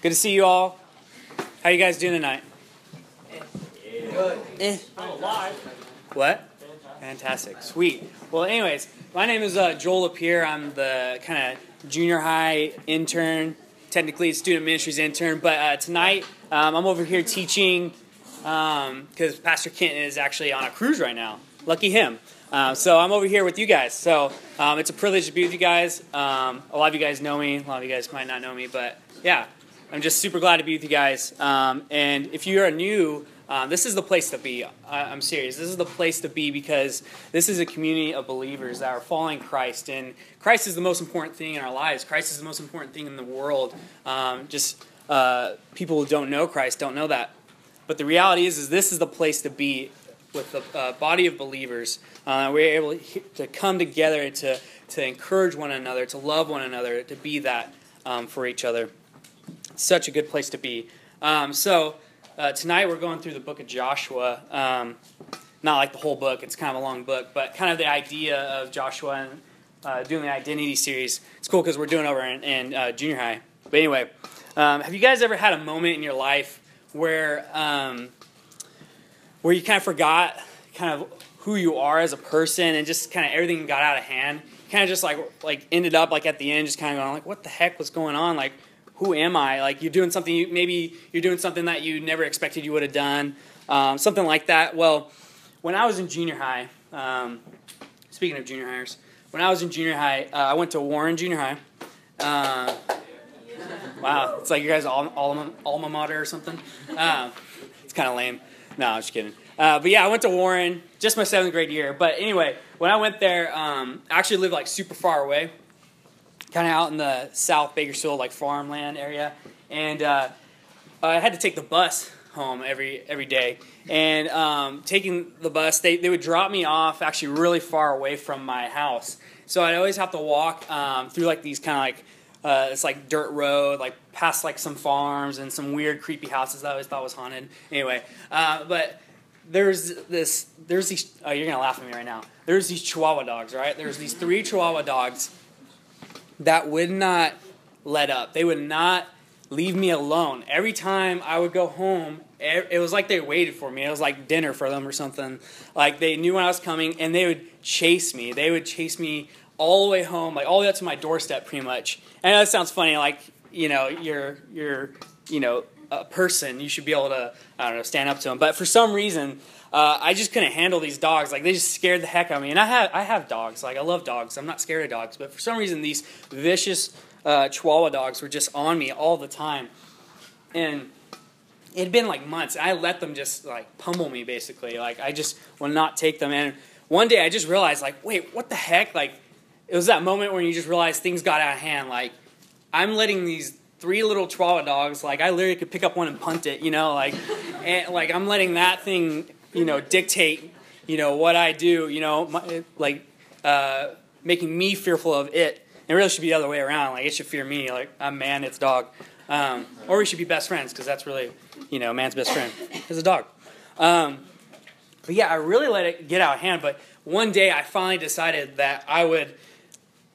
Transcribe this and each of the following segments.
Good to see you all. How you guys doing tonight? Good. Eh. I'm alive. What? Fantastic. Sweet. Well, anyways, my name is uh, Joel LePere. I'm the kind of junior high intern, technically student ministries intern. But uh, tonight, um, I'm over here teaching because Pastor Kent is actually on a cruise right now. Lucky him. Uh, so I'm over here with you guys. So um, it's a privilege to be with you guys. Um, a lot of you guys know me. A lot of you guys might not know me, but yeah, I'm just super glad to be with you guys. Um, and if you are new, uh, this is the place to be. I, I'm serious. This is the place to be because this is a community of believers that are following Christ, and Christ is the most important thing in our lives. Christ is the most important thing in the world. Um, just uh, people who don't know Christ don't know that. But the reality is, is this is the place to be with the uh, body of believers. Uh, we're able to come together to to encourage one another, to love one another, to be that um, for each other. Such a good place to be. Um, so. Uh, tonight we're going through the book of Joshua. Um, not like the whole book, it's kind of a long book, but kind of the idea of Joshua and uh, doing the identity series. It's cool because we're doing it over in, in uh, junior high. But anyway, um, have you guys ever had a moment in your life where um, where you kind of forgot kind of who you are as a person and just kind of everything got out of hand? Kind of just like like ended up like at the end, just kind of going like, what the heck was going on? Like who am I? Like you're doing something, you, maybe you're doing something that you never expected you would have done, um, something like that. Well, when I was in junior high, um, speaking of junior hires, when I was in junior high, uh, I went to Warren Junior High. Uh, wow, it's like you guys all alma, alma mater or something. Uh, it's kind of lame. No, I'm just kidding. Uh, but yeah, I went to Warren, just my seventh grade year. But anyway, when I went there, um, I actually lived like super far away kind of out in the South Bakersfield, like farmland area, and uh, I had to take the bus home every every day. And um, taking the bus, they they would drop me off actually really far away from my house, so I'd always have to walk um, through like these kind of like. Uh, it's like dirt road, like past like some farms and some weird, creepy houses that I always thought was haunted. Anyway, uh, but there's this, there's these. Oh, you're gonna laugh at me right now. There's these Chihuahua dogs, right? There's these three Chihuahua dogs that would not let up. They would not leave me alone. Every time I would go home, it was like they waited for me. It was like dinner for them or something. Like they knew when I was coming and they would chase me. They would chase me all the way home, like all the way up to my doorstep pretty much. And that sounds funny, like, you know, you're you're, you know, a person, you should be able to, I don't know, stand up to them. But for some reason, uh, I just couldn't handle these dogs. Like they just scared the heck out of me. And I have I have dogs. Like I love dogs. I'm not scared of dogs. But for some reason, these vicious uh, Chihuahua dogs were just on me all the time. And it had been like months. I let them just like pummel me basically. Like I just will not take them. And one day I just realized like, wait, what the heck? Like it was that moment when you just realize things got out of hand. Like I'm letting these three little Chihuahua dogs. Like I literally could pick up one and punt it. You know, like and like I'm letting that thing you know, dictate, you know, what I do, you know, my, like uh, making me fearful of it. It really should be the other way around. Like it should fear me. Like I'm man, it's dog. Um, or we should be best friends because that's really, you know, man's best friend is a dog. Um, but yeah, I really let it get out of hand. But one day I finally decided that I would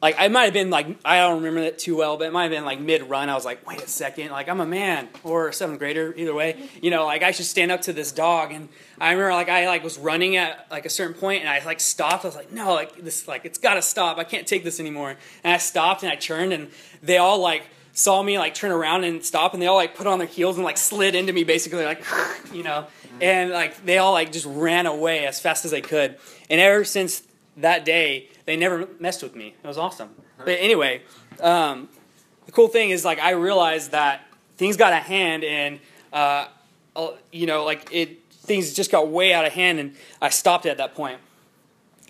like I might have been like I don't remember that too well, but it might have been like mid run. I was like, wait a second, like I'm a man or a seventh grader, either way. You know, like I should stand up to this dog. And I remember like I like was running at like a certain point, and I like stopped. I was like, no, like this, like it's got to stop. I can't take this anymore. And I stopped and I turned, and they all like saw me like turn around and stop, and they all like put on their heels and like slid into me, basically like, you know, mm-hmm. and like they all like just ran away as fast as they could. And ever since that day they never messed with me. It was awesome. But anyway, um, the cool thing is like I realized that things got a hand and uh, you know like it things just got way out of hand and I stopped it at that point.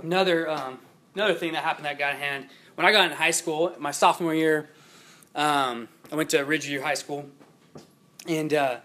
Another um, another thing that happened that got a hand when I got in high school, my sophomore year, um, I went to Ridgeview High School, and uh,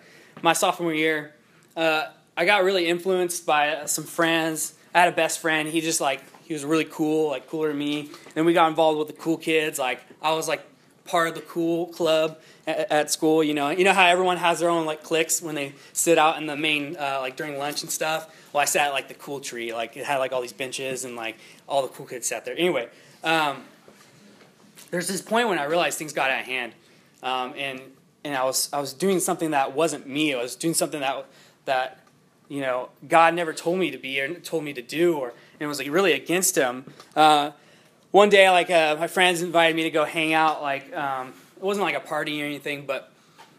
my sophomore year, uh, I got really influenced by some friends. I had a best friend. He just like he was really cool, like cooler than me. Then we got involved with the cool kids. Like I was like part of the cool club at, at school. You know, you know how everyone has their own like cliques when they sit out in the main uh, like during lunch and stuff. Well, I sat at like the cool tree. Like it had like all these benches and like all the cool kids sat there. Anyway, um, there's this point when I realized things got out of hand, um, and and I was I was doing something that wasn't me. I was doing something that that you know God never told me to be or told me to do, or and was like really against Him. Uh, one day, like uh, my friends invited me to go hang out. Like um, it wasn't like a party or anything, but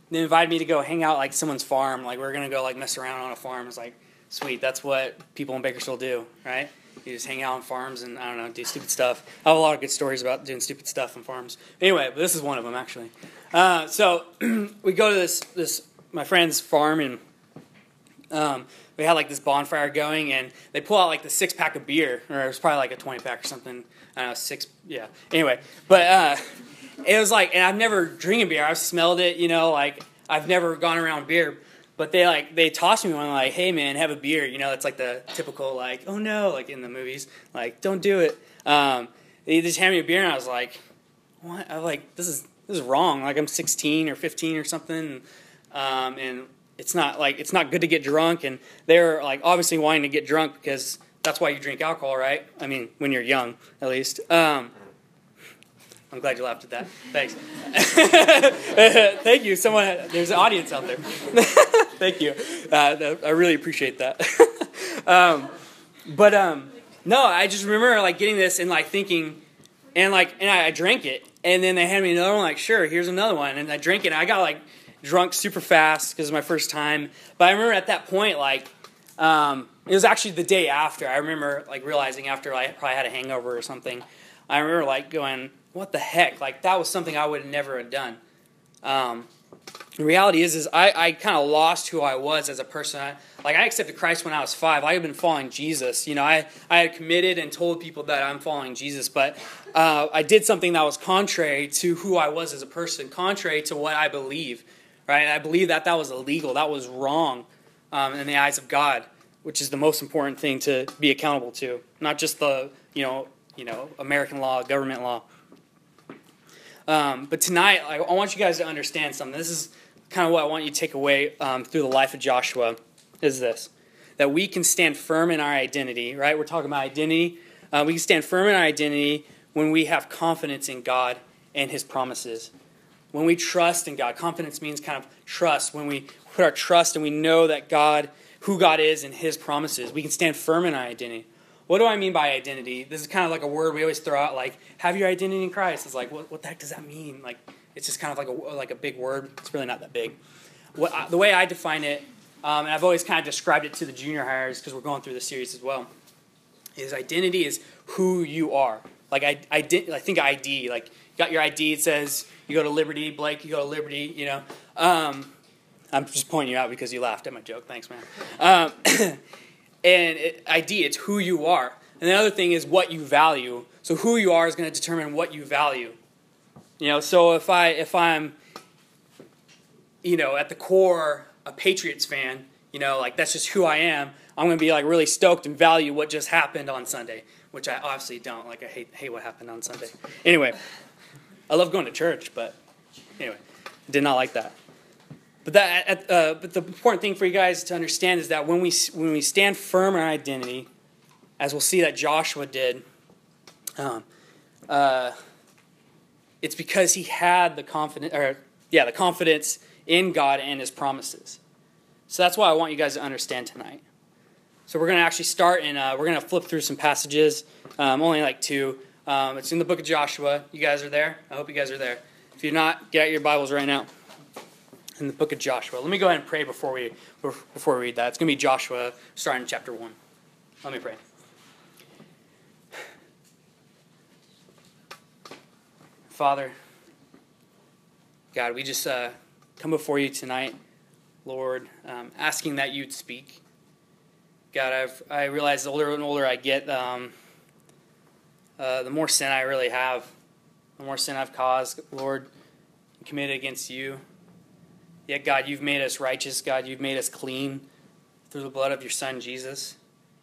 they invited me to go hang out like someone's farm. Like we are gonna go like mess around on a farm. It's like sweet. That's what people in Bakersfield do, right? You just hang out on farms and I don't know, do stupid stuff. I have a lot of good stories about doing stupid stuff on farms. Anyway, this is one of them actually. Uh, so we go to this this my friend's farm and um, we had like this bonfire going and they pull out like the six pack of beer or it was probably like a twenty pack or something. I don't know, six. Yeah. Anyway, but uh, it was like, and I've never drinking beer. I've smelled it, you know, like I've never gone around beer. But they like they tossed me one like, hey man, have a beer. You know, it's like the typical like, oh no, like in the movies, like don't do it. Um, they just handed me a beer and I was like, what? I was like this is this is wrong. Like I'm 16 or 15 or something, um, and it's not like it's not good to get drunk. And they're like obviously wanting to get drunk because that's why you drink alcohol, right? I mean, when you're young, at least. Um, I'm glad you laughed at that. Thanks. Thank you. Someone, there's an audience out there. Thank you. Uh, I really appreciate that. um, but um, no, I just remember like getting this and like thinking, and like, and I, I drank it, and then they handed me another one. Like, sure, here's another one, and I drank it. and I got like drunk super fast because it was my first time. But I remember at that point, like, um, it was actually the day after. I remember like realizing after I probably had a hangover or something. I remember like going, what the heck? Like that was something I would never have done. Um, the reality is, is I, I kind of lost who I was as a person. I, like I accepted Christ when I was five. I had been following Jesus. You know, I, I had committed and told people that I'm following Jesus, but uh, I did something that was contrary to who I was as a person, contrary to what I believe. Right? And I believe that that was illegal. That was wrong um, in the eyes of God, which is the most important thing to be accountable to, not just the you know you know American law, government law. Um, but tonight, I, I, want you guys to understand something. This is kind of what I want you to take away um, through the life of Joshua. Is this that we can stand firm in our identity? Right? We're talking about identity. Uh, we can stand firm in our identity when we have confidence in God and His promises. When we trust in God, confidence means kind of trust. When we put our trust and we know that God, who God is and His promises, we can stand firm in our identity. What do I mean by identity? This is kind of like a word we always throw out, like have your identity in Christ. It's like, what, what the heck does that mean? Like, it's just kind of like a like a big word. It's really not that big. What the way I define it, um, and I've always kind of described it to the junior hires because we're going through the series as well. Is identity is who you are. Like I, I. I think ID. Like got your ID. It says you go to Liberty, Blake. You go to Liberty. You know. Um, I'm just pointing you out because you laughed at my joke. Thanks, man. Um, and it, ID, it's who you are. And the other thing is what you value. So who you are is going to determine what you value. You know, so if I if I'm you know, at the core a Patriots fan, you know, like that's just who I am, I'm going to be like really stoked and value what just happened on Sunday, which I obviously don't. Like I hate hate what happened on Sunday. Anyway, I love going to church, but anyway, did not like that. But that, uh, but the important thing for you guys to understand is that when we when we stand firm in our identity, as we'll see that Joshua did, um, uh, it's because he had the confidence, or yeah, the confidence in God and His promises. So that's why I want you guys to understand tonight. So we're going to actually start and uh, we're going to flip through some passages, um, only like two. Um, it's in the book of Joshua. You guys are there. I hope you guys are there. If you're not, get out your Bibles right now in the book of Joshua. Let me go ahead and pray before we before we read that. It's going to be Joshua starting in chapter 1. Let me pray. Father, God, we just uh, come before you tonight, Lord, um, asking that you'd speak. God, I've I realize the older and older I get, um, uh, the more sin I really have, the more sin I've caused, Lord, committed against you. Yet, God, you've made us righteous. God, you've made us clean through the blood of your Son, Jesus.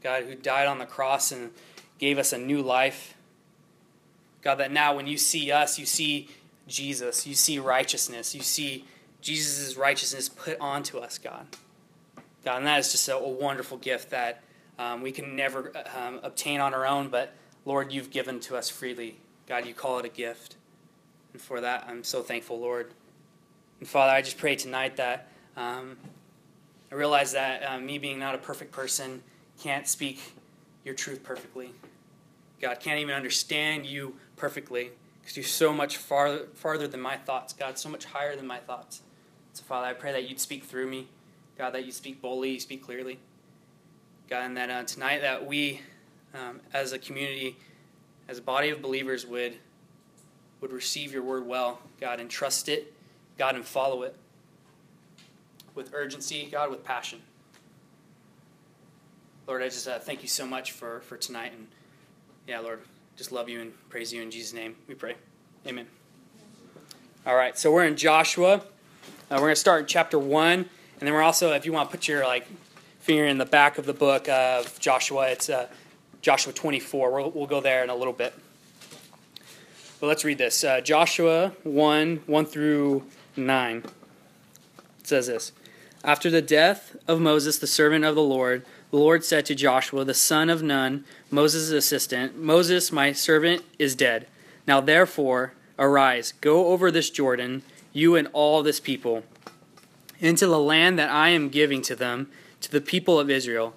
God, who died on the cross and gave us a new life. God, that now when you see us, you see Jesus. You see righteousness. You see Jesus' righteousness put onto us, God. God, and that is just a, a wonderful gift that um, we can never um, obtain on our own, but Lord, you've given to us freely. God, you call it a gift. And for that, I'm so thankful, Lord. And Father, I just pray tonight that um, I realize that uh, me being not a perfect person can't speak your truth perfectly. God can't even understand you perfectly because you're so much farther, farther than my thoughts, God, so much higher than my thoughts. So, Father, I pray that you'd speak through me, God, that you speak boldly, you speak clearly. God, and that uh, tonight that we, um, as a community, as a body of believers, would would receive your word well, God, and trust it, God, and follow it with urgency, God, with passion. Lord, I just uh, thank you so much for, for tonight. And yeah, Lord, just love you and praise you in Jesus' name. We pray. Amen. All right, so we're in Joshua. Uh, we're going to start in chapter 1. And then we're also, if you want to put your like finger in the back of the book of Joshua, it's uh, Joshua 24. We'll, we'll go there in a little bit. But let's read this uh, Joshua 1 1 through 9. It says this After the death of Moses, the servant of the Lord, the Lord said to Joshua, the son of Nun, Moses' assistant, Moses, my servant, is dead. Now therefore, arise, go over this Jordan, you and all this people, into the land that I am giving to them, to the people of Israel.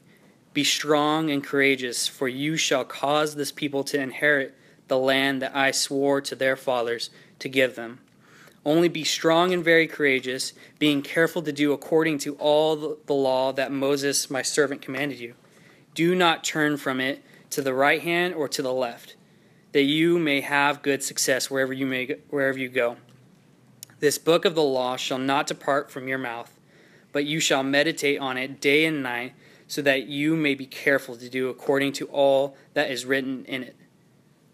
Be strong and courageous, for you shall cause this people to inherit the land that I swore to their fathers to give them. Only be strong and very courageous, being careful to do according to all the law that Moses my servant commanded you. Do not turn from it to the right hand or to the left, that you may have good success wherever you may wherever you go. This book of the law shall not depart from your mouth, but you shall meditate on it day and night, so that you may be careful to do according to all that is written in it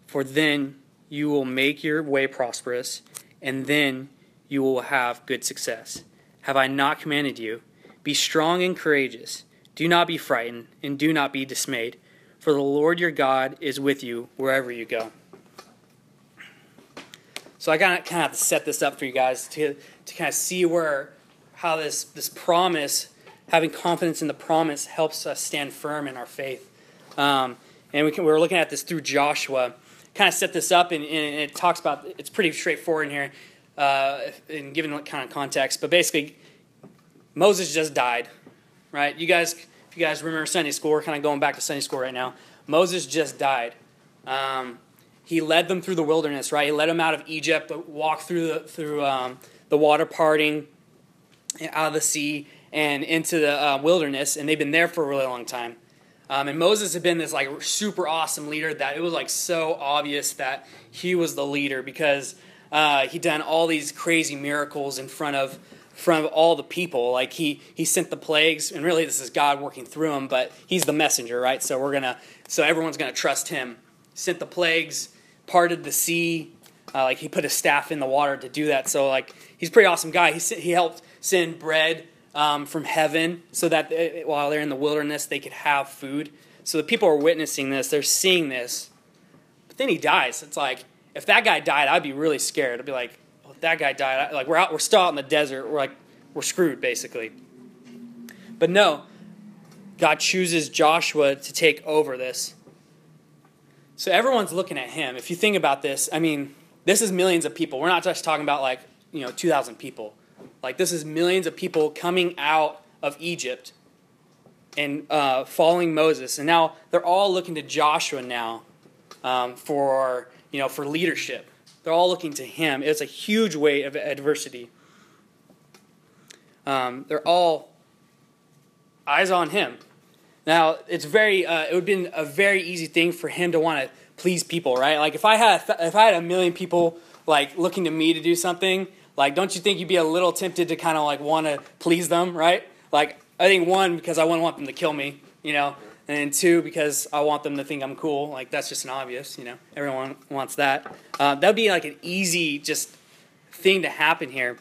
for then you will make your way prosperous, and then you will have good success. Have I not commanded you? Be strong and courageous. Do not be frightened, and do not be dismayed, for the Lord your God is with you wherever you go. So I kind of kind of have to set this up for you guys to to kind of see where how this this promise, having confidence in the promise, helps us stand firm in our faith. Um, and we can, we're looking at this through Joshua kind of set this up, and, and, it talks about it's pretty straightforward in here, uh, in given what kind of context. But basically, Moses just died, right? You guys, if you guys remember Sunday school, we're kind of going back to Sunday school right now. Moses just died. Um, he led them through the wilderness, right? He led them out of Egypt, walked through the through um, the water parting, out of the sea, and into the uh, wilderness, and they've been there for a really long time. Um, and Moses had been this like super awesome leader that it was like so obvious that he was the leader because uh, he'd done all these crazy miracles in front of front of all the people. Like he he sent the plagues, and really this is God working through him, but he's the messenger, right? So we're gonna so everyone's gonna trust him. Sent the plagues, parted the sea. Uh, like he put his staff in the water to do that. So like he's a pretty awesome guy. He he helped send bread um, from heaven so that they, while they're in the wilderness, they could have food. So the people are witnessing this, they're seeing this. But then he dies. It's like, if that guy died, I'd be really scared. I'd be like, well, if that guy died, like we're out, we're still out in the desert. We're like, we're screwed basically. But no, God chooses Joshua to take over this. So everyone's looking at him. If you think about this, I mean, this is millions of people. We're not just talking about like, you know, 2,000 people. Like, this is millions of people coming out of Egypt and uh, following Moses. And now they're all looking to Joshua now um, for, you know, for leadership. They're all looking to him. It's a huge weight of adversity. Um, they're all eyes on him. Now, it's very, uh, it would have been a very easy thing for him to want to please people, right? Like if I had, if I had a million people like looking to me to do something, like, don't you think you'd be a little tempted to kind of like want to please them, right? Like, I think one, because I wouldn't want them to kill me, you know, and two, because I want them to think I'm cool. Like, that's just an obvious, you know, everyone wants that. Uh, that would be like an easy just thing to happen here.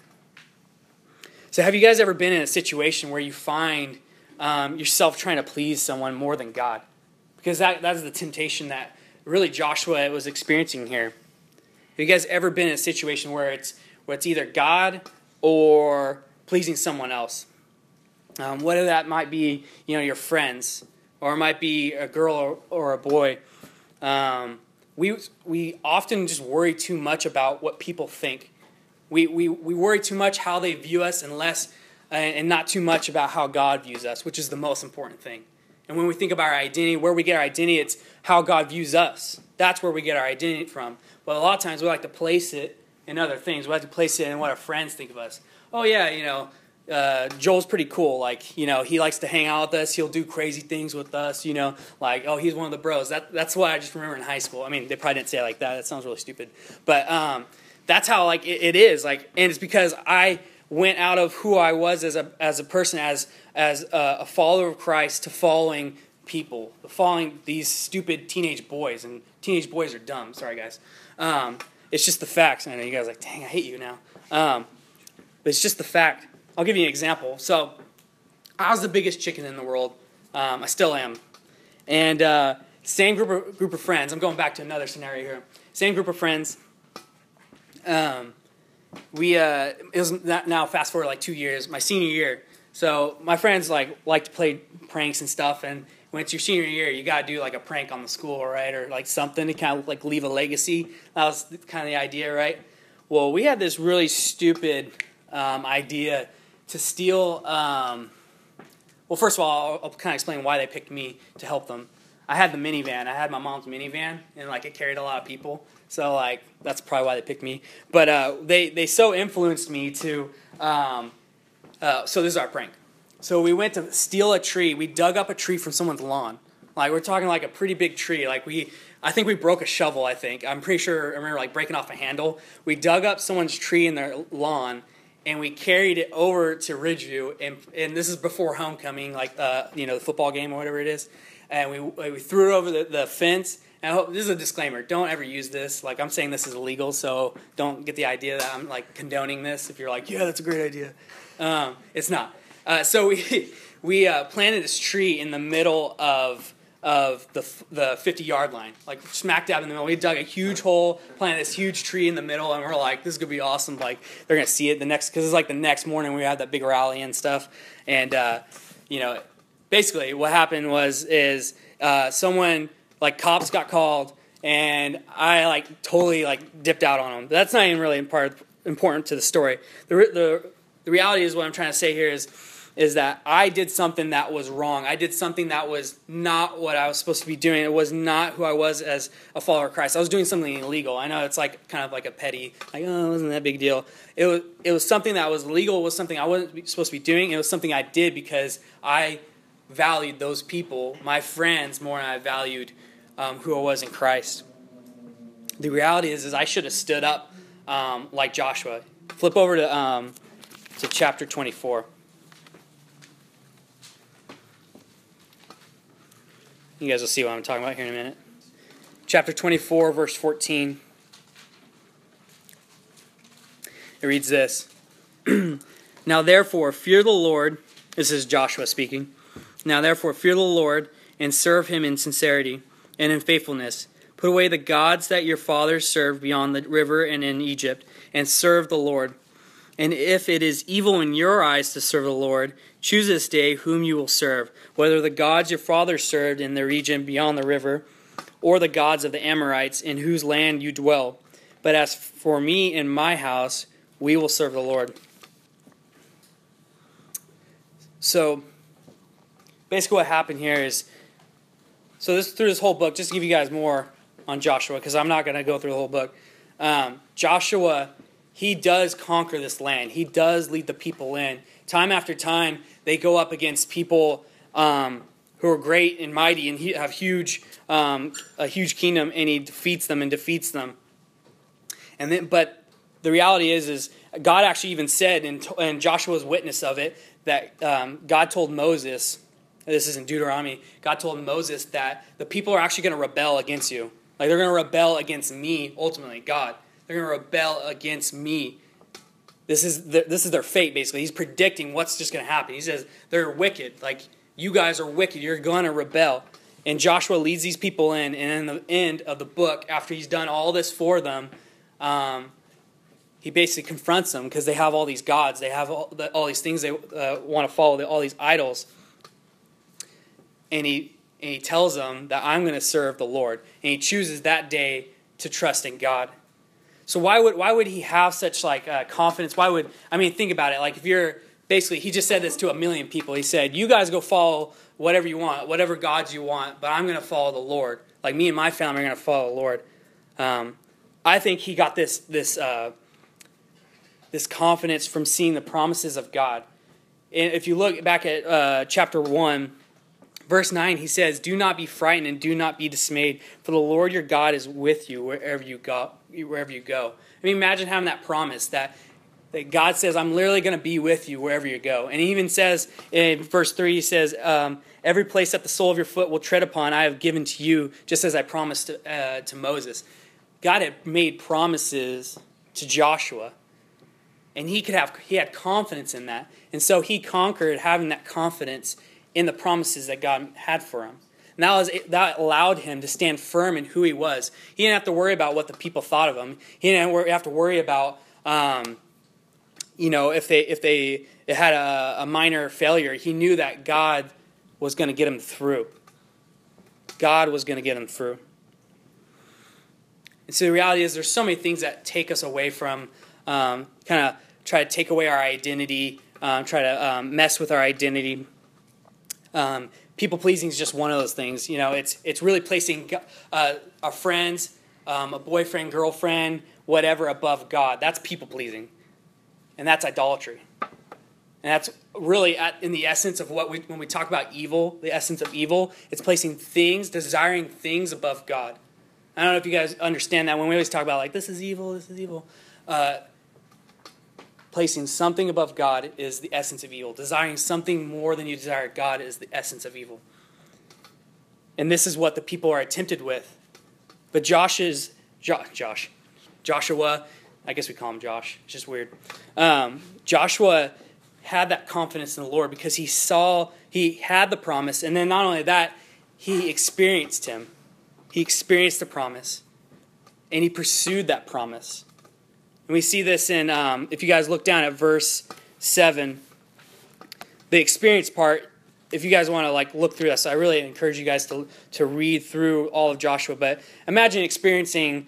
So, have you guys ever been in a situation where you find um, yourself trying to please someone more than God? Because that, that is the temptation that really Joshua was experiencing here. Have you guys ever been in a situation where it's, where it's either God or pleasing someone else? Um, whether that might be, you know, your friends, or it might be a girl or, or a boy. Um, we, we often just worry too much about what people think we, we, we worry too much how they view us and less and not too much about how God views us, which is the most important thing. And when we think about our identity, where we get our identity, it's how God views us. That's where we get our identity from. But a lot of times we like to place it in other things. We have to place it in what our friends think of us. Oh, yeah, you know, uh, Joel's pretty cool. Like, you know, he likes to hang out with us. He'll do crazy things with us. You know, like, oh, he's one of the bros. That, that's what I just remember in high school. I mean, they probably didn't say it like that. That sounds really stupid. But um, that's how like it, it is like and it's because i went out of who i was as a as a person as as a, a follower of christ to following people following these stupid teenage boys and teenage boys are dumb sorry guys um, it's just the facts i know you guys like dang i hate you now. Um, but it's just the fact. I'll give you an example. So i was the biggest chicken in the world. Um, i still am. And uh, same group of, group of friends. I'm going back to another scenario here. Same group of friends. Um, we uh, it was now fast forward like two years, my senior year. So my friends like like to play pranks and stuff, and when it's your senior year, you gotta do like a prank on the school, right, or like something to kind of like leave a legacy. That was kind of the idea, right? Well, we had this really stupid um, idea to steal. Um, well, first of all, I'll, I'll kind of explain why they picked me to help them. I had the minivan. I had my mom's minivan, and like it carried a lot of people. So like that's probably why they picked me. But uh, they they so influenced me to. Um, uh, so this is our prank. So we went to steal a tree. We dug up a tree from someone's lawn. Like we're talking like a pretty big tree. Like we, I think we broke a shovel. I think I'm pretty sure. I remember like breaking off a handle. We dug up someone's tree in their lawn, and we carried it over to Ridgeview. And and this is before homecoming, like uh, you know the football game or whatever it is. And we we threw it over the, the fence and hope this is a disclaimer. Don't ever use this. Like I'm saying, this is illegal, so don't get the idea that I'm like condoning this. If you're like, yeah, that's a great idea, um, it's not. Uh, so we we uh, planted this tree in the middle of of the the 50 yard line, like smack dab in the middle. We dug a huge hole, planted this huge tree in the middle, and we're like, this is gonna be awesome. Like they're gonna see it the next because it's like the next morning we had that big rally and stuff, and uh, you know, basically what happened was is uh, someone like cops got called and I like totally like dipped out on them. That's not even really part, important to the story. The, the, the reality is what I'm trying to say here is is that I did something that was wrong. I did something that was not what I was supposed to be doing. It was not who I was as a follower of Christ. I was doing something illegal. I know it's like kind of like a petty, like oh, it wasn't that big deal. It was it was something that was legal. It was something I wasn't supposed to be doing. It was something I did because I valued those people, my friends, more than I valued um, who I was in Christ. The reality is, is I should have stood up um, like Joshua. Flip over to um, to chapter 24. You guys will see what I'm talking about here in a minute. Chapter 24, verse 14. It reads this Now therefore, fear the Lord. This is Joshua speaking. Now therefore, fear the Lord and serve him in sincerity and in faithfulness. Put away the gods that your fathers served beyond the river and in Egypt, and serve the Lord. And if it is evil in your eyes to serve the Lord, choose this day whom you will serve, whether the gods your fathers served in the region beyond the river, or the gods of the Amorites in whose land you dwell. But as for me and my house, we will serve the Lord. So, basically, what happened here is so this through this whole book, just to give you guys more on Joshua, because I'm not going to go through the whole book. Um, Joshua, he does conquer this land. He does lead the people in. Time after time, they go up against people um, who are great and mighty and he, have huge, um, a huge kingdom, and he defeats them and defeats them. And then, but the reality is, is God actually even said, and, and Joshua's witness of it, that um, God told Moses this is in Deuteronomy, God told Moses that the people are actually going to rebel against you. Like they're going to rebel against me, ultimately, God. They're going to rebel against me. This is the, this is their fate basically. He's predicting what's just going to happen. He says they're wicked. Like you guys are wicked. You're going to rebel. And Joshua leads these people in, and in the end of the book, after he's done all this for them, um, he basically confronts them because they have all these gods. They have all, the, all these things they uh, want to follow, all these idols. And he, and he tells them that I'm going to serve the Lord. And he chooses that day to trust in God. So why would why would he have such like uh, confidence? Why would I mean think about it? Like if you're basically he just said this to a million people. He said, "You guys go follow whatever you want, whatever gods you want, but I'm going to follow the Lord. Like me and my family are going to follow the Lord." Um, I think he got this this uh, this confidence from seeing the promises of God. And if you look back at uh, chapter one, verse nine, he says, "Do not be frightened and do not be dismayed, for the Lord your God is with you wherever you go." Wherever you go. I mean, imagine having that promise that that God says, I'm literally going to be with you wherever you go. And he even says in verse 3, he says, um, Every place that the sole of your foot will tread upon, I have given to you, just as I promised to, uh, to Moses. God had made promises to Joshua, and he could have he had confidence in that. And so he conquered having that confidence in the promises that God had for him. And that, was, that allowed him to stand firm in who he was. He didn't have to worry about what the people thought of him. He didn't have to worry about, um, you know, if they if they had a, a minor failure. He knew that God was going to get him through. God was going to get him through. And so the reality is, there's so many things that take us away from, um, kind of try to take away our identity, um, try to um, mess with our identity. People pleasing is just one of those things. You know, it's it's really placing uh, our friends, um, a boyfriend, girlfriend, whatever above God. That's people pleasing, and that's idolatry. And that's really at, in the essence of what we when we talk about evil, the essence of evil, it's placing things, desiring things above God. I don't know if you guys understand that when we always talk about like this is evil, this is evil. Uh, placing something above God is the essence of evil. Desiring something more than you desire God is the essence of evil. And this is what the people are tempted with. But Josh's jo- Josh, Joshua, I guess we call him Josh. It's just weird. Um, Joshua had that confidence in the Lord because he saw he had the promise, and then not only that, he experienced him. He experienced the promise, and he pursued that promise. And we see this in, um, if you guys look down at verse 7, the experience part, if you guys want to like look through this, I really encourage you guys to, to read through all of Joshua. But imagine experiencing,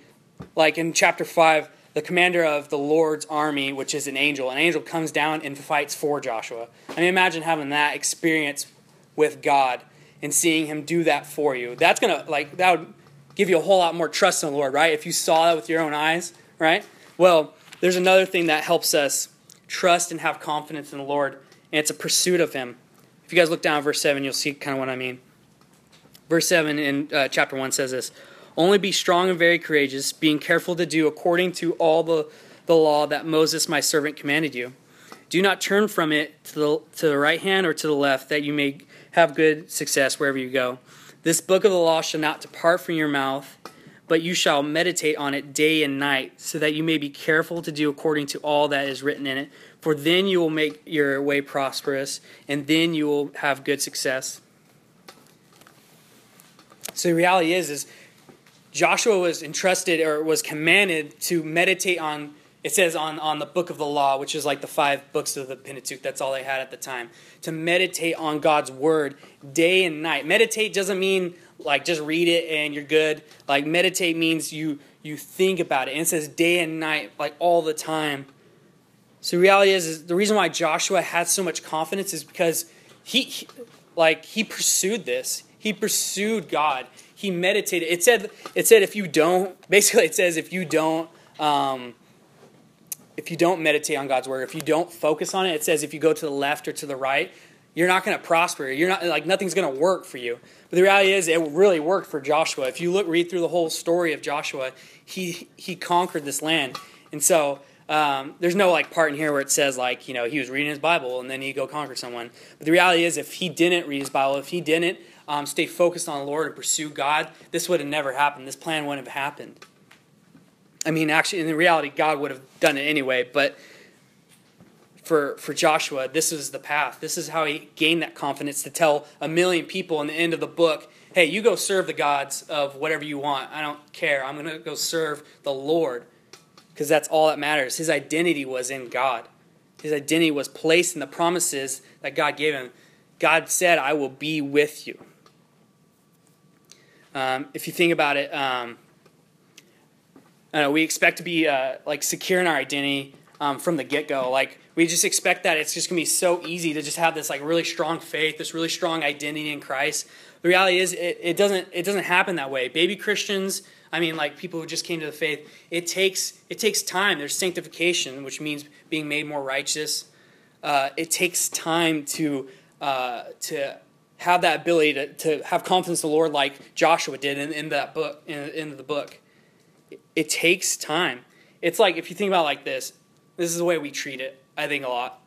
like in chapter 5, the commander of the Lord's army, which is an angel. An angel comes down and fights for Joshua. I mean, imagine having that experience with God and seeing him do that for you. That's going to, like, that would give you a whole lot more trust in the Lord, right? If you saw that with your own eyes, right? Well, there's another thing that helps us trust and have confidence in the Lord, and it's a pursuit of Him. If you guys look down at verse 7, you'll see kind of what I mean. Verse 7 in uh, chapter 1 says this Only be strong and very courageous, being careful to do according to all the, the law that Moses my servant commanded you. Do not turn from it to the, to the right hand or to the left, that you may have good success wherever you go. This book of the law shall not depart from your mouth but you shall meditate on it day and night, so that you may be careful to do according to all that is written in it. For then you will make your way prosperous, and then you will have good success. So the reality is, is Joshua was entrusted or was commanded to meditate on. It says on, on the book of the law, which is like the five books of the Pentateuch. That's all they had at the time. To meditate on God's word day and night. Meditate doesn't mean like just read it and you're good. Like meditate means you you think about it. And it says day and night, like all the time. So the reality is, is the reason why Joshua had so much confidence is because he, he like he pursued this. He pursued God. He meditated. It said it said if you don't basically it says if you don't um, if you don't meditate on God's word, if you don't focus on it, it says if you go to the left or to the right, you're not going to prosper. You're not like nothing's going to work for you. But the reality is, it really worked for Joshua. If you look, read through the whole story of Joshua, he he conquered this land, and so um, there's no like part in here where it says like you know he was reading his Bible and then he go conquer someone. But the reality is, if he didn't read his Bible, if he didn't um, stay focused on the Lord and pursue God, this would have never happened. This plan wouldn't have happened. I mean, actually, in reality, God would have done it anyway. But for, for Joshua, this is the path. This is how he gained that confidence to tell a million people in the end of the book, hey, you go serve the gods of whatever you want. I don't care. I'm going to go serve the Lord because that's all that matters. His identity was in God, his identity was placed in the promises that God gave him. God said, I will be with you. Um, if you think about it, um, know, we expect to be uh, like secure in our identity um, from the get go. Like we just expect that it's just gonna be so easy to just have this like really strong faith, this really strong identity in Christ. The reality is, it, it doesn't it doesn't happen that way. Baby Christians, I mean, like people who just came to the faith, it takes it takes time. There's sanctification, which means being made more righteous. Uh, it takes time to uh, to have that ability to, to have confidence in the Lord, like Joshua did in, in that book in, in the book. It, it takes time. It's like if you think about like this, this is the way we treat it. I think a lot.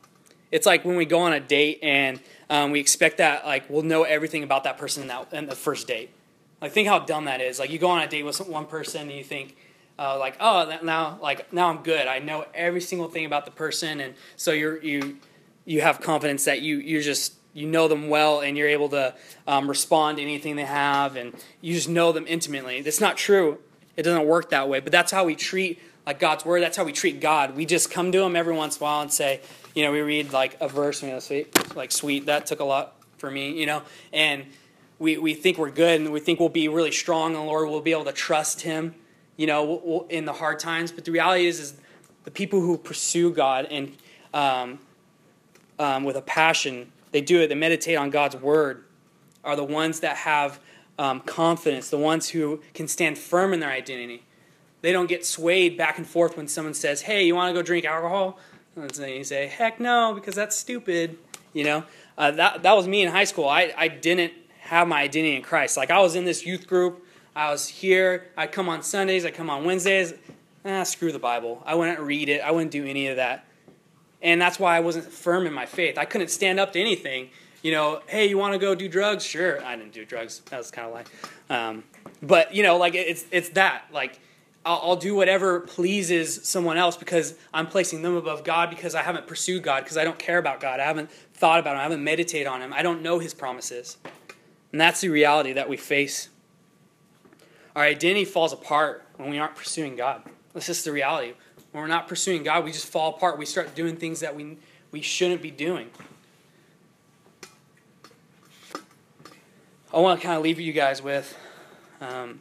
It's like when we go on a date and um, we expect that like we'll know everything about that person in, that, in the first date. Like think how dumb that is. Like you go on a date with one person and you think uh, like oh now like now I'm good. I know every single thing about the person and so you're you you have confidence that you you just you know them well and you're able to um, respond to anything they have and you just know them intimately. That's not true. It doesn't work that way. But that's how we treat like God's word. That's how we treat God. We just come to Him every once in a while and say, you know, we read like a verse, you know, sweet, like sweet. That took a lot for me, you know, and we, we think we're good and we think we'll be really strong and the Lord will be able to trust Him, you know, in the hard times. But the reality is, is the people who pursue God and um, um, with a passion, they do it. They meditate on God's word. Are the ones that have um, confidence, the ones who can stand firm in their identity they don't get swayed back and forth when someone says, "Hey, you want to go drink alcohol?" And then you say, "Heck no," because that's stupid. You know, uh, that that was me in high school. I I didn't have my identity in Christ. Like I was in this youth group. I was here. I come on Sundays. I come on Wednesdays. Ah, screw the Bible. I wouldn't read it. I wouldn't do any of that. And that's why I wasn't firm in my faith. I couldn't stand up to anything. You know, hey, you want to go do drugs? Sure. I didn't do drugs. That was kind of like, um, but you know, like it's it's that like I'll, I'll, do whatever pleases someone else because I'm placing them above God because I haven't pursued God, because I don't care about God. I haven't thought about Him. I haven't meditated on Him. I don't know His promises. And that's the reality that we face. Our identity falls apart when we aren't pursuing God. That's just the reality. When we're not pursuing God, we just fall apart. We start doing things that we, we shouldn't be doing. I want to kind of leave you guys with. Um,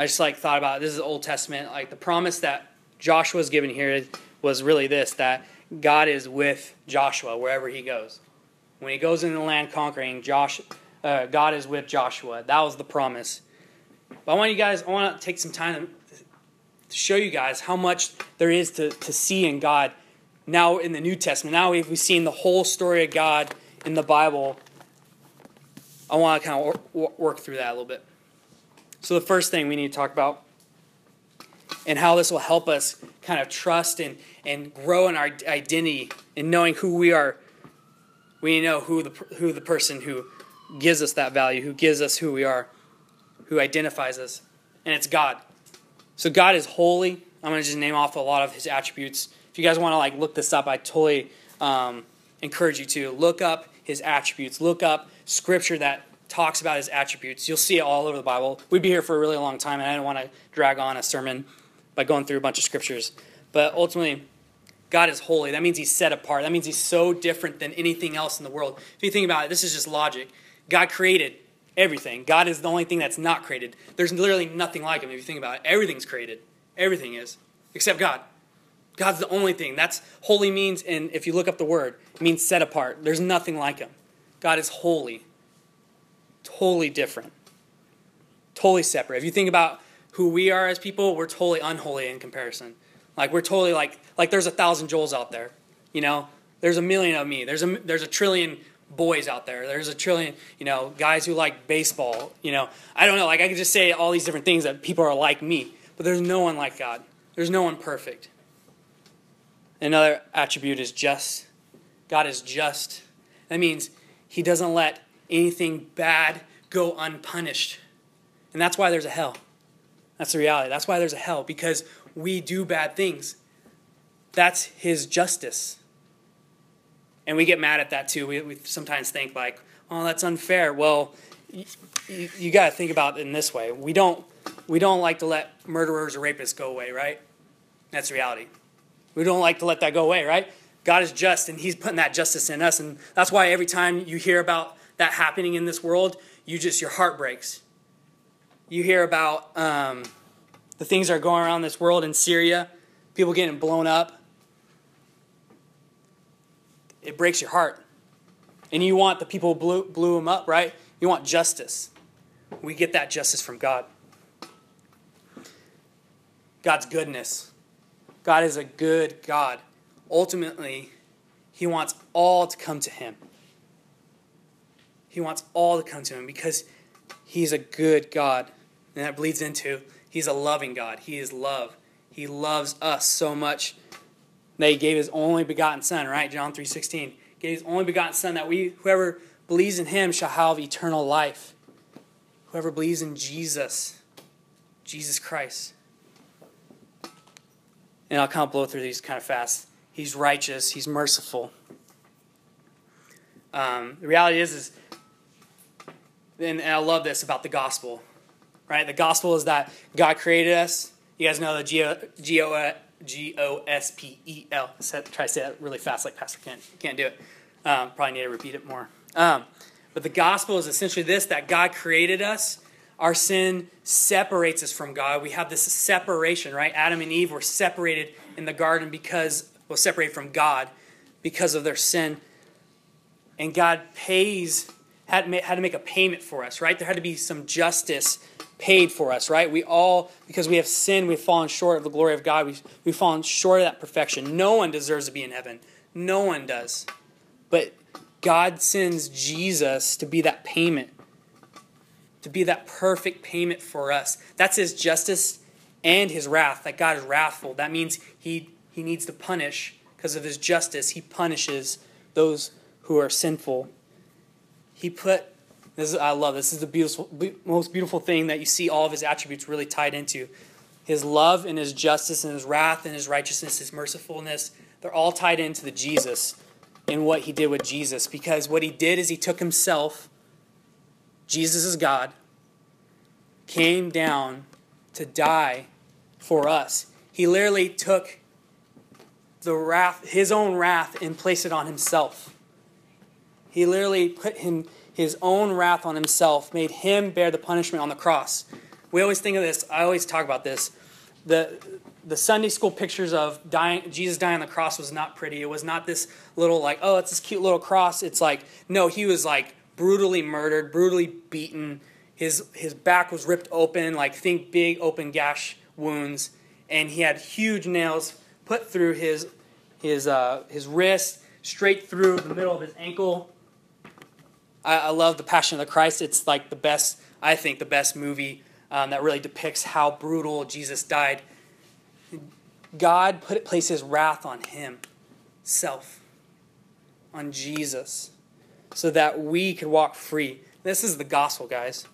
I just like thought about this is the Old Testament. Like the promise that Joshua was given here was really this that God is with Joshua wherever he goes. When he goes into the land conquering, Josh, uh, God is with Joshua. That was the promise. But I want you guys, I want to take some time to show you guys how much there is to, to see in God now in the New Testament. Now we've seen the whole story of God in the Bible. I want to kind of work through that a little bit. So, the first thing we need to talk about and how this will help us kind of trust and, and grow in our identity and knowing who we are. We know who the, who the person who gives us that value, who gives us who we are, who identifies us, and it's God. So, God is holy. I'm going to just name off a lot of his attributes. If you guys want to like look this up, I totally um, encourage you to look up his attributes. Look up scripture that talks about his attributes. You'll see it all over the Bible. We'd be here for a really long time, and I don't want to drag on a sermon by going through a bunch of scriptures. But ultimately, God is holy. That means he's set apart. That means he's so different than anything else in the world. If you think about it, this is just logic. God created everything. God is the only thing that's not created. There's literally nothing like him if you think about it. Everything's created. Everything is, except God. God's the only thing. That's holy means, and if you look up the word, it means set apart. There's nothing like him. God is holy totally different, totally separate. If you think about who we are as people, we're totally unholy in comparison. Like we're totally like like there's a thousand Joels out there, you know. There's a million of me. There's a there's a trillion boys out there. There's a trillion, you know, guys who like baseball. You know, I don't know. Like I could just say all these different things that people are like me, but there's no one like God. There's no one perfect. Another attribute is just. God is just. That means He doesn't let anything bad go unpunished. And that's why there's a hell. That's the reality. That's why there's a hell, because we do bad things. That's his justice. And we get mad at that too. We, we sometimes think, like, oh, that's unfair. Well, you, you, you got to think about it in this way. We don't, we don't like to let murderers or rapists go away, right? That's reality. We don't like to let that go away, right? God is just, and He's putting that justice in us. And that's why every time you hear about that happening in this world, you just, your heart breaks. You hear about um, the things that are going around this world in Syria, people getting blown up. It breaks your heart. And you want the people who blew, blew them up, right? You want justice. We get that justice from God. God's goodness. God is a good God. Ultimately, He wants all to come to Him. He wants all to come to Him because He's a good God. And that bleeds into He's a loving God. He is love. He loves us so much that He gave His only begotten Son, right? John 3 16. Gave His only begotten Son that we, whoever believes in Him, shall have eternal life. Whoever believes in Jesus, Jesus Christ and I'll kind of blow through these kind of fast. He's righteous. He's merciful. Um, the reality is, is, and, and I love this about the gospel, right? The gospel is that God created us. You guys know the G O G O S P E L. Try to say that really fast, like Pastor Kent. Can't do it. Um, probably need to repeat it more. Um, but the gospel is essentially this: that God created us our sin separates us from God. We have this separation, right? Adam and Eve were separated in the garden because, well, separated from God because of their sin. And God pays, had, had to make a payment for us, right? There had to be some justice paid for us, right? We all, because we have sinned, we've fallen short of the glory of God. We've, we've fallen short of that perfection. No one deserves to be in heaven. No one does. But God sends Jesus to be that payment to be that perfect payment for us. That's his justice and his wrath, that God is wrathful. That means he, he needs to punish because of his justice. He punishes those who are sinful. He put, this is, I love this, is the beautiful, most beautiful thing that you see all of his attributes really tied into. His love and his justice and his wrath and his righteousness, his mercifulness, they're all tied into the Jesus and what he did with Jesus. Because what he did is he took himself Jesus is God, came down to die for us. He literally took the wrath, his own wrath, and placed it on himself. He literally put him, his own wrath on himself, made him bear the punishment on the cross. We always think of this, I always talk about this. The, the Sunday school pictures of dying, Jesus dying on the cross was not pretty. It was not this little, like, oh, it's this cute little cross. It's like, no, he was like brutally murdered, brutally beaten. His, his back was ripped open, like think big open gash wounds, and he had huge nails put through his, his, uh, his wrist, straight through the middle of his ankle. I, I love The Passion of the Christ. It's like the best, I think, the best movie um, that really depicts how brutal Jesus died. God put placed his wrath on himself, on Jesus so that we could walk free. This is the gospel, guys.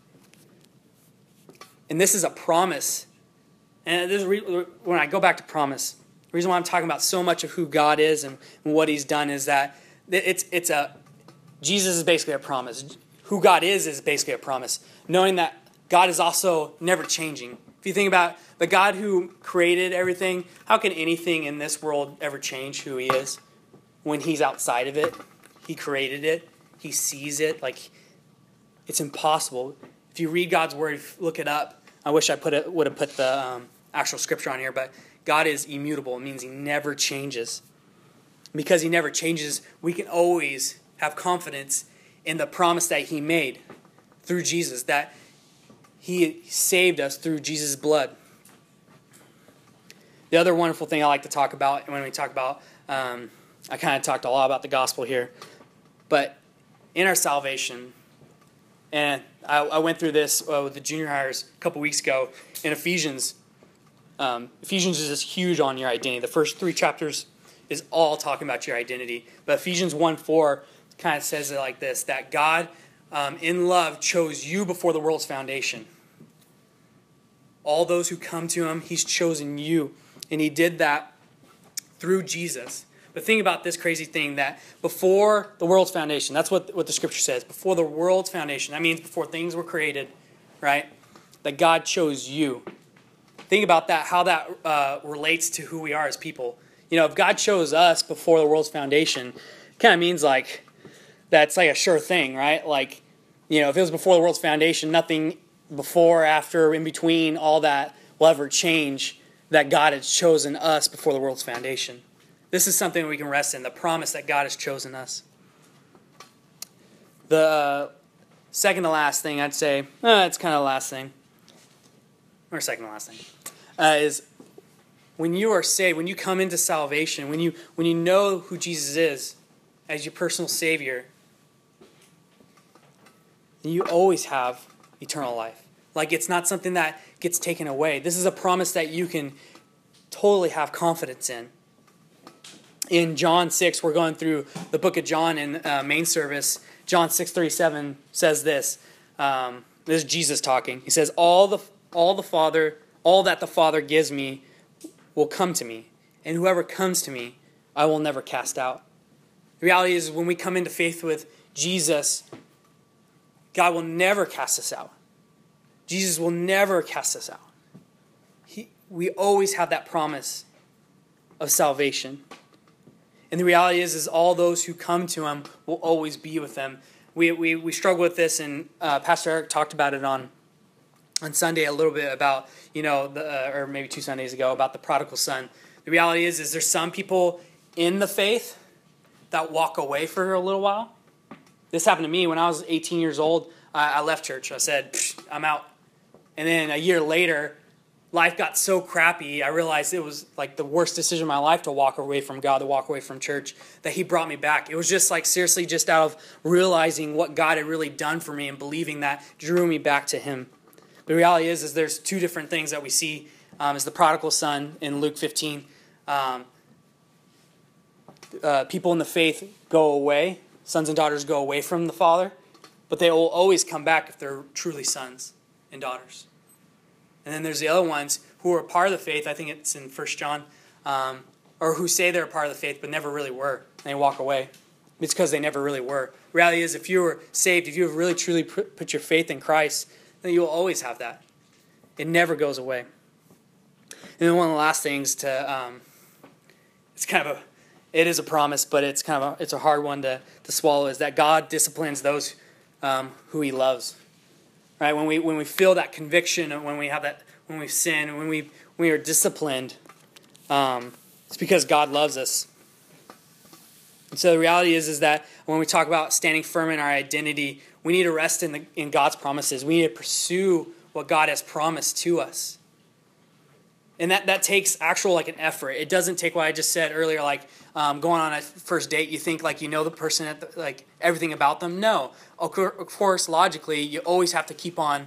And this is a promise. And this re- when I go back to promise, the reason why I'm talking about so much of who God is and, and what He's done is that it's it's a Jesus is basically a promise. Who God is is basically a promise. Knowing that God is also never changing. If you think about the God who created everything, how can anything in this world ever change who He is when He's outside of it? He created it. He sees it. Like it's impossible. If you read God's word, look it up. I wish I put it would have put the um, actual scripture on here, but God is immutable. It means He never changes. Because He never changes, we can always have confidence in the promise that He made through Jesus, that He saved us through Jesus' blood. The other wonderful thing I like to talk about when we talk about, um, I kind of talked a lot about the gospel here, but in our salvation. And I, I went through this uh, with the junior highers a couple weeks ago in Ephesians. Um, Ephesians is just huge on your identity. The first three chapters is all talking about your identity. But Ephesians 1 4 kind of says it like this that God, um, in love, chose you before the world's foundation. All those who come to Him, He's chosen you. And He did that through Jesus. But think about this crazy thing that before the world's foundation, that's what, what the scripture says, before the world's foundation, that means before things were created, right? That God chose you. Think about that, how that uh, relates to who we are as people. You know, if God chose us before the world's foundation, kind of means like that's like a sure thing, right? Like, you know, if it was before the world's foundation, nothing before, after, in between, all that will ever change that God has chosen us before the world's foundation. This is something we can rest in the promise that God has chosen us. The uh, second to last thing I'd say, uh, it's kind of the last thing, or second to last thing, uh, is when you are saved, when you come into salvation, when you when you know who Jesus is as your personal Savior, you always have eternal life. Like it's not something that gets taken away. This is a promise that you can totally have confidence in. In John 6, we're going through the book of John in uh, main service. John 6 37 says this. Um, this is Jesus talking. He says, all the, all the Father, all that the Father gives me will come to me, and whoever comes to me, I will never cast out. The reality is, when we come into faith with Jesus, God will never cast us out. Jesus will never cast us out. He, we always have that promise of salvation. And the reality is, is all those who come to him will always be with them. We, we, we struggle with this, and uh, Pastor Eric talked about it on on Sunday a little bit about you know the, uh, or maybe two Sundays ago about the prodigal son. The reality is, is there's some people in the faith that walk away for a little while. This happened to me when I was 18 years old. I, I left church. I said, I'm out. And then a year later, life got so crappy, I realized it was like the worst decision of my life to walk away from God, to walk away from church, that He brought me back. It was just like seriously just out of realizing what God had really done for me and believing that drew me back to Him. The reality is, is there's two different things that we see um, as the prodigal son in Luke 15. Um, uh, people in the faith go away, sons and daughters go away from the Father, but they will always come back if they're truly sons and daughters. And then there's the other ones who are part of the faith. I think it's in First John, um, or who say they're part of the faith but never really were. And they walk away. It's because they never really were. Reality is, if you were saved, if you have really truly put your faith in Christ, then you will always have that. It never goes away. And then one of the last things to, um, it's kind of a, it is a promise, but it's kind of a, it's a hard one to, to swallow. Is that God disciplines those um, who He loves right? When we when we feel that conviction, when we have that, when we sin, when we when we are disciplined, um, it's because God loves us. And so the reality is is that when we talk about standing firm in our identity, we need to rest in the, in God's promises. We need to pursue what God has promised to us. And that, that takes actual like an effort. It doesn't take what I just said earlier, like um, going on a first date. You think like you know the person, at the, like everything about them. No, of course, logically, you always have to keep on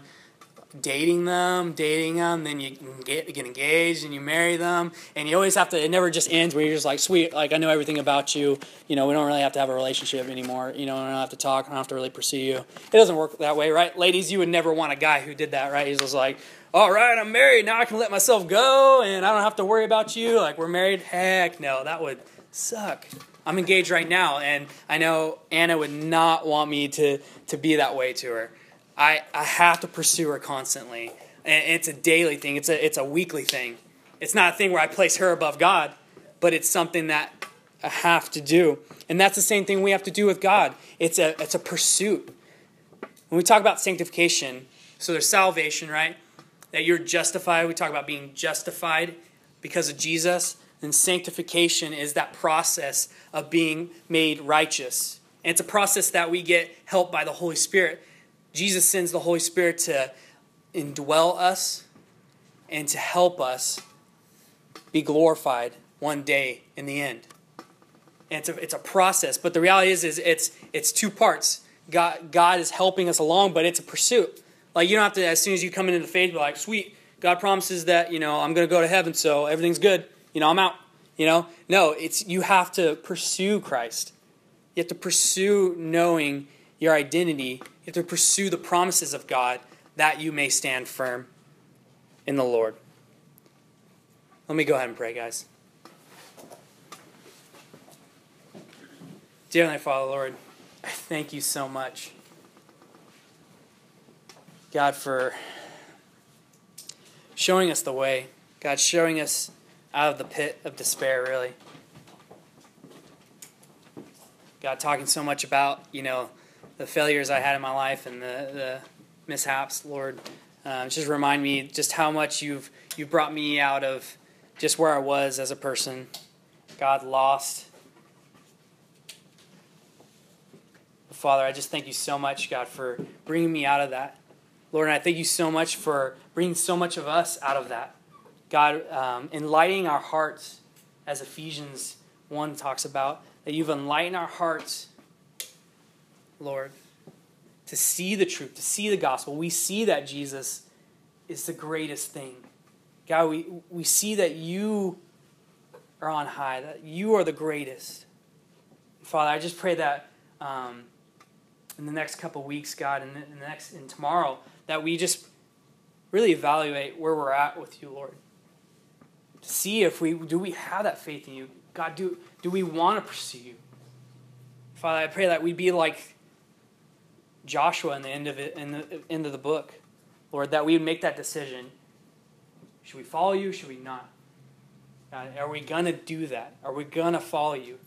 dating them, dating them, then you get get engaged and you marry them, and you always have to. It never just ends where you're just like, sweet, like I know everything about you. You know, we don't really have to have a relationship anymore. You know, we don't have to talk. I don't have to really pursue you. It doesn't work that way, right? Ladies, you would never want a guy who did that, right? He's just like, all right, I'm married now. I can let myself go, and I don't have to worry about you. Like we're married. Heck no, that would suck. I'm engaged right now, and I know Anna would not want me to, to be that way to her. I, I have to pursue her constantly. And it's a daily thing, it's a, it's a weekly thing. It's not a thing where I place her above God, but it's something that I have to do. And that's the same thing we have to do with God. It's a, it's a pursuit. When we talk about sanctification, so there's salvation, right? That you're justified. We talk about being justified because of Jesus. And sanctification is that process of being made righteous. And it's a process that we get help by the Holy Spirit. Jesus sends the Holy Spirit to indwell us and to help us be glorified one day in the end. And it's a, it's a process, but the reality is, is it's, it's two parts. God, God is helping us along, but it's a pursuit. Like you don't have to, as soon as you come into the faith, be like, sweet, God promises that, you know, I'm going to go to heaven, so everything's good you know, I'm out. You know, no, it's you have to pursue Christ. You have to pursue knowing your identity. You have to pursue the promises of God that you may stand firm in the Lord. Let me go ahead and pray, guys. Dear Heavenly Father, Lord, I thank you so much. God, for showing us the way. God, showing us out of the pit of despair, really. God, talking so much about, you know, the failures I had in my life and the, the mishaps, Lord. Uh, just remind me just how much you've you've brought me out of just where I was as a person. God, lost. Father, I just thank you so much, God, for bringing me out of that. Lord, and I thank you so much for bringing so much of us out of that. God, um, enlightening our hearts, as Ephesians 1 talks about, that you've enlightened our hearts, Lord, to see the truth, to see the gospel. We see that Jesus is the greatest thing. God, we, we see that you are on high, that you are the greatest. Father, I just pray that um, in the next couple weeks, God, and the next and tomorrow, that we just really evaluate where we're at with you, Lord. To see if we do we have that faith in you. God, do do we want to pursue you? Father, I pray that we'd be like Joshua in the end of it in the end of the book. Lord, that we would make that decision. Should we follow you? Should we not? God, are we gonna do that? Are we gonna follow you?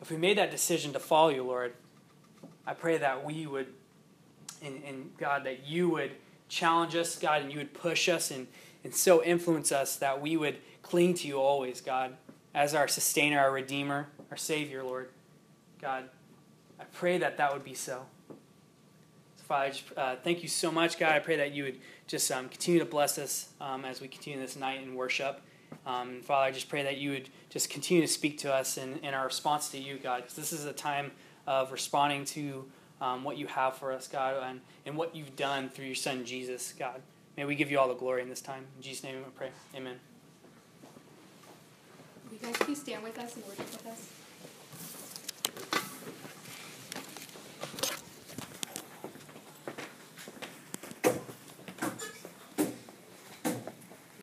If we made that decision to follow you, Lord, I pray that we would and, and God, that you would challenge us, God, and you would push us and, and so influence us that we would cling to you always, God, as our sustainer, our redeemer, our savior, Lord. God, I pray that that would be so. so Father, just, uh, thank you so much, God. I pray that you would just um, continue to bless us um, as we continue this night in worship. Um, Father, I just pray that you would just continue to speak to us in, in our response to you, God, because this is a time of responding to um, what you have for us, God, and, and what you've done through your Son, Jesus, God. May we give you all the glory in this time. In Jesus' name we pray. Amen. You guys please stand with us and worship with us?